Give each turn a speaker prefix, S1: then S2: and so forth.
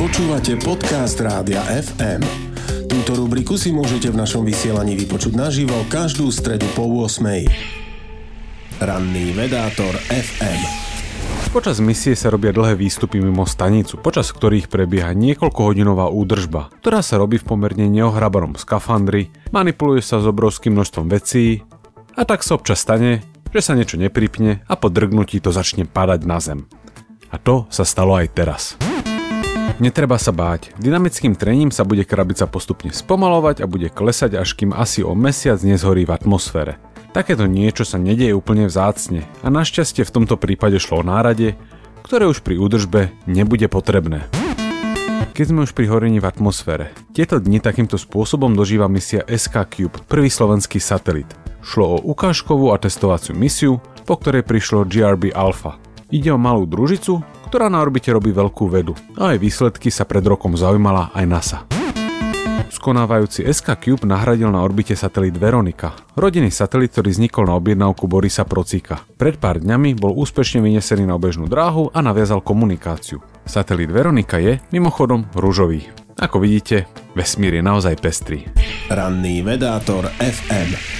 S1: Počúvate podcast Rádia FM. Túto rubriku si môžete v našom vysielaní vypočuť naživo každú stredu po 8. Ranný vedátor FM.
S2: Počas misie sa robia dlhé výstupy mimo stanicu, počas ktorých prebieha niekoľkohodinová údržba, ktorá sa robí v pomerne neohrabanom skafandri, manipuluje sa s obrovským množstvom vecí a tak sa občas stane, že sa niečo nepripne a po drgnutí to začne padať na zem. A to sa stalo aj teraz. Netreba sa báť, dynamickým trením sa bude krabica postupne spomalovať a bude klesať až kým asi o mesiac nezhorí v atmosfére. Takéto niečo sa nedieje úplne vzácne a našťastie v tomto prípade šlo o nárade, ktoré už pri údržbe nebude potrebné. Keď sme už pri horení v atmosfére, tieto dni takýmto spôsobom dožíva misia SK Cube, prvý slovenský satelit. Šlo o ukážkovú a testovaciu misiu, po ktorej prišlo GRB Alpha. Ide o malú družicu, ktorá na orbite robí veľkú vedu a aj výsledky sa pred rokom zaujímala aj NASA. Skonávajúci SK Cube nahradil na orbite satelit Veronika, rodinný satelit, ktorý vznikol na objednávku Borisa Procíka. Pred pár dňami bol úspešne vynesený na obežnú dráhu a naviazal komunikáciu. Satelit Veronika je, mimochodom, rúžový. Ako vidíte, vesmír je naozaj pestrý.
S1: Ranný vedátor FM.